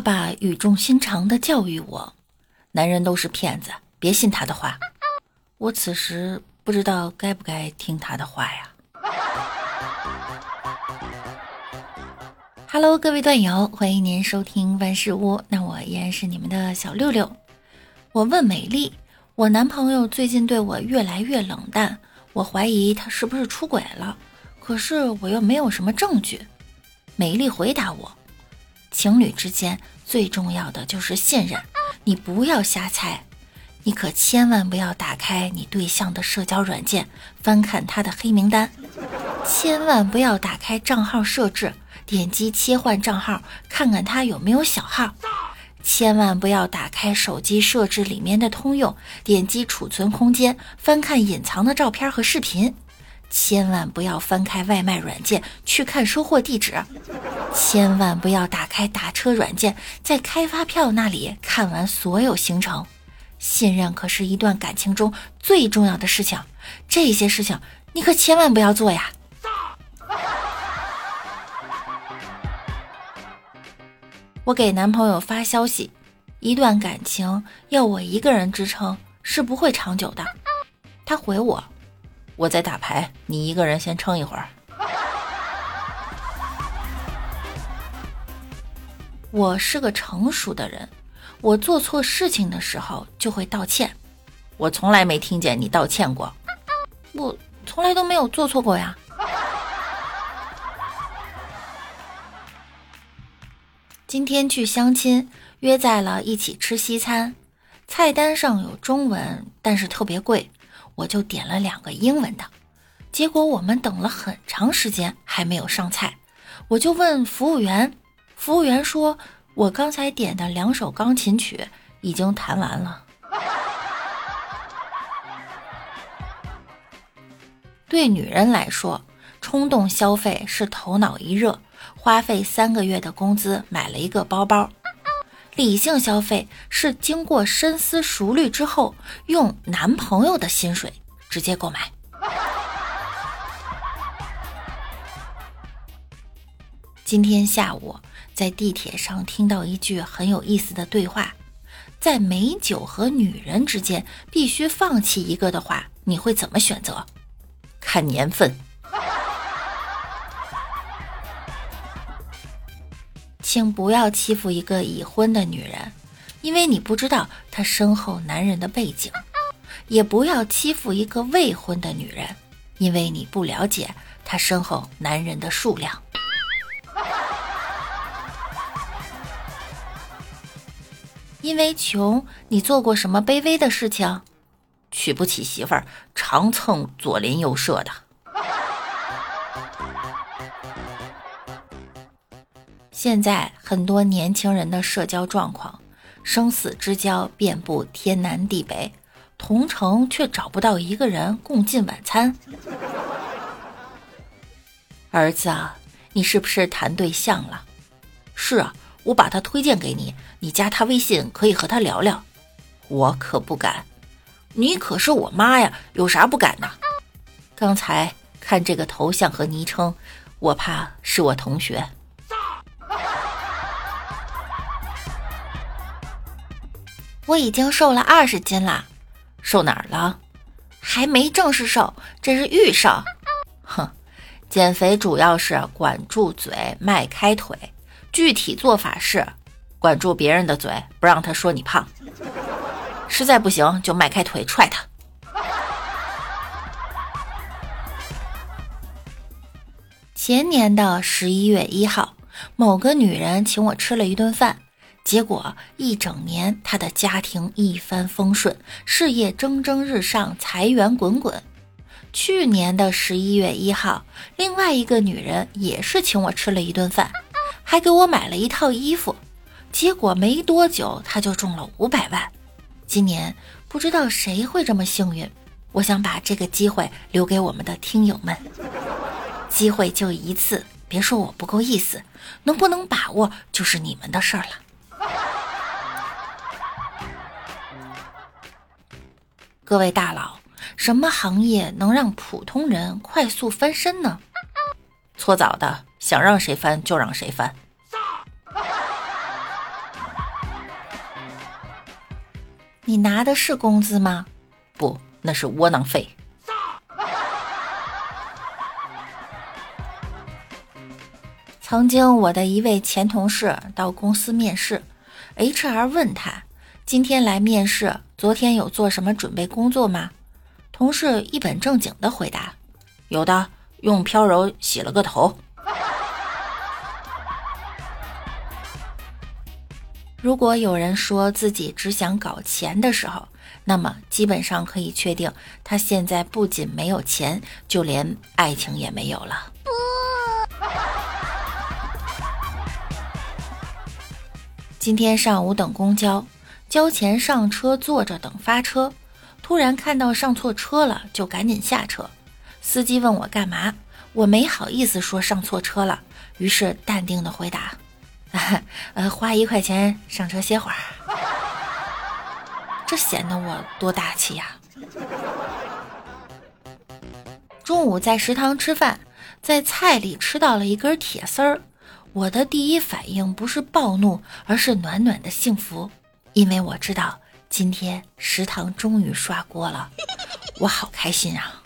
爸语重心长地教育我：“男人都是骗子，别信他的话。”我此时不知道该不该听他的话呀。Hello，各位段友，欢迎您收听万事屋。那我依然是你们的小六六。我问美丽，我男朋友最近对我越来越冷淡，我怀疑他是不是出轨了。可是我又没有什么证据。美丽回答我：情侣之间最重要的就是信任，你不要瞎猜。你可千万不要打开你对象的社交软件，翻看他的黑名单，千万不要打开账号设置。点击切换账号，看看他有没有小号。千万不要打开手机设置里面的通用，点击储存空间，翻看隐藏的照片和视频。千万不要翻开外卖软件去看收货地址。千万不要打开打车软件，在开发票那里看完所有行程。信任可是一段感情中最重要的事情，这些事情你可千万不要做呀。我给男朋友发消息，一段感情要我一个人支撑是不会长久的。他回我，我在打牌，你一个人先撑一会儿。我是个成熟的人，我做错事情的时候就会道歉。我从来没听见你道歉过，我从来都没有做错过呀。今天去相亲，约在了一起吃西餐。菜单上有中文，但是特别贵，我就点了两个英文的。结果我们等了很长时间还没有上菜，我就问服务员，服务员说我刚才点的两首钢琴曲已经弹完了。对女人来说，冲动消费是头脑一热。花费三个月的工资买了一个包包，理性消费是经过深思熟虑之后，用男朋友的薪水直接购买。今天下午在地铁上听到一句很有意思的对话，在美酒和女人之间必须放弃一个的话，你会怎么选择？看年份。请不要欺负一个已婚的女人，因为你不知道她身后男人的背景；也不要欺负一个未婚的女人，因为你不了解她身后男人的数量。因为穷，你做过什么卑微的事情？娶不起媳妇儿，常蹭左邻右舍的。现在很多年轻人的社交状况，生死之交遍布天南地北，同城却找不到一个人共进晚餐。儿子啊，你是不是谈对象了？是啊，我把他推荐给你，你加他微信可以和他聊聊。我可不敢，你可是我妈呀，有啥不敢的？刚才看这个头像和昵称，我怕是我同学。我已经瘦了二十斤了，瘦哪儿了？还没正式瘦，这是预瘦。哼，减肥主要是管住嘴，迈开腿。具体做法是管住别人的嘴，不让他说你胖。实在不行就迈开腿踹他。前年的十一月一号，某个女人请我吃了一顿饭。结果一整年，他的家庭一帆风顺，事业蒸蒸日上，财源滚滚。去年的十一月一号，另外一个女人也是请我吃了一顿饭，还给我买了一套衣服。结果没多久，他就中了五百万。今年不知道谁会这么幸运，我想把这个机会留给我们的听友们。机会就一次，别说我不够意思，能不能把握就是你们的事儿了。各位大佬什么行业能让普通人快速翻身呢？搓澡的想让谁翻就让谁翻。你拿的是工资吗？不那是窝囊废。曾经我的一位前同事到公司面试 hr 问他今天来面试，昨天有做什么准备工作吗？同事一本正经的回答：“有的，用飘柔洗了个头。”如果有人说自己只想搞钱的时候，那么基本上可以确定，他现在不仅没有钱，就连爱情也没有了。今天上午等公交，交钱上车，坐着等发车，突然看到上错车了，就赶紧下车。司机问我干嘛，我没好意思说上错车了，于是淡定的回答。呃，花一块钱上车歇会儿，这显得我多大气呀！中午在食堂吃饭，在菜里吃到了一根铁丝儿，我的第一反应不是暴怒，而是暖暖的幸福，因为我知道今天食堂终于刷锅了，我好开心啊！